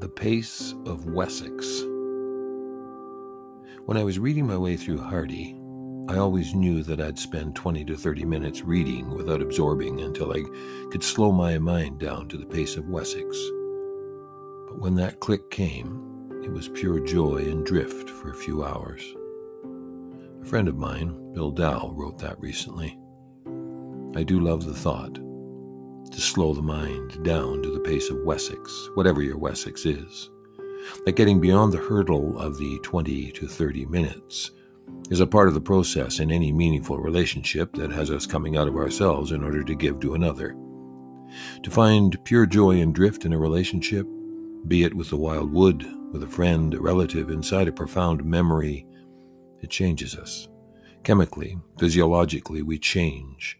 The Pace of Wessex. When I was reading my way through Hardy, I always knew that I'd spend 20 to 30 minutes reading without absorbing until I could slow my mind down to the pace of Wessex. But when that click came, it was pure joy and drift for a few hours. A friend of mine, Bill Dow, wrote that recently. I do love the thought to slow the mind down to the pace of Wessex, whatever your Wessex is. That getting beyond the hurdle of the 20 to 30 minutes is a part of the process in any meaningful relationship that has us coming out of ourselves in order to give to another. To find pure joy and drift in a relationship, be it with the wild wood, with a friend, a relative, inside a profound memory, it changes us. Chemically, physiologically, we change.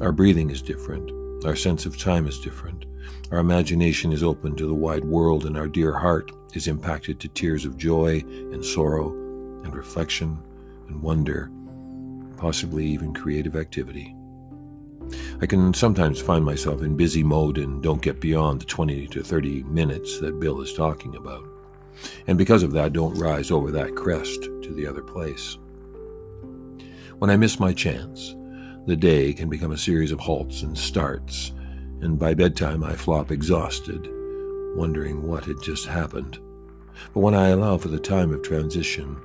Our breathing is different. Our sense of time is different. Our imagination is open to the wide world, and our dear heart is impacted to tears of joy and sorrow and reflection and wonder, possibly even creative activity. I can sometimes find myself in busy mode and don't get beyond the 20 to 30 minutes that Bill is talking about. And because of that, don't rise over that crest to the other place. When I miss my chance, the day can become a series of halts and starts, and by bedtime I flop exhausted, wondering what had just happened. But when I allow for the time of transition,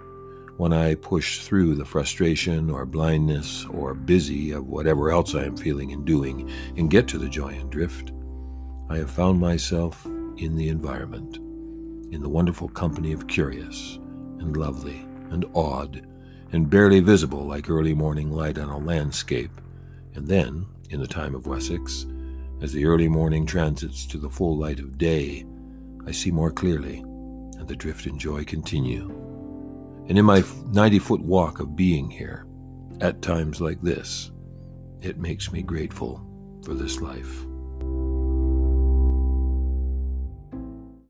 when I push through the frustration or blindness or busy of whatever else I am feeling and doing and get to the joy and drift, I have found myself in the environment, in the wonderful company of curious and lovely and odd and barely visible like early morning light on a landscape. And then, in the time of Wessex, as the early morning transits to the full light of day, I see more clearly, and the drift and joy continue. And in my 90 foot walk of being here, at times like this, it makes me grateful for this life.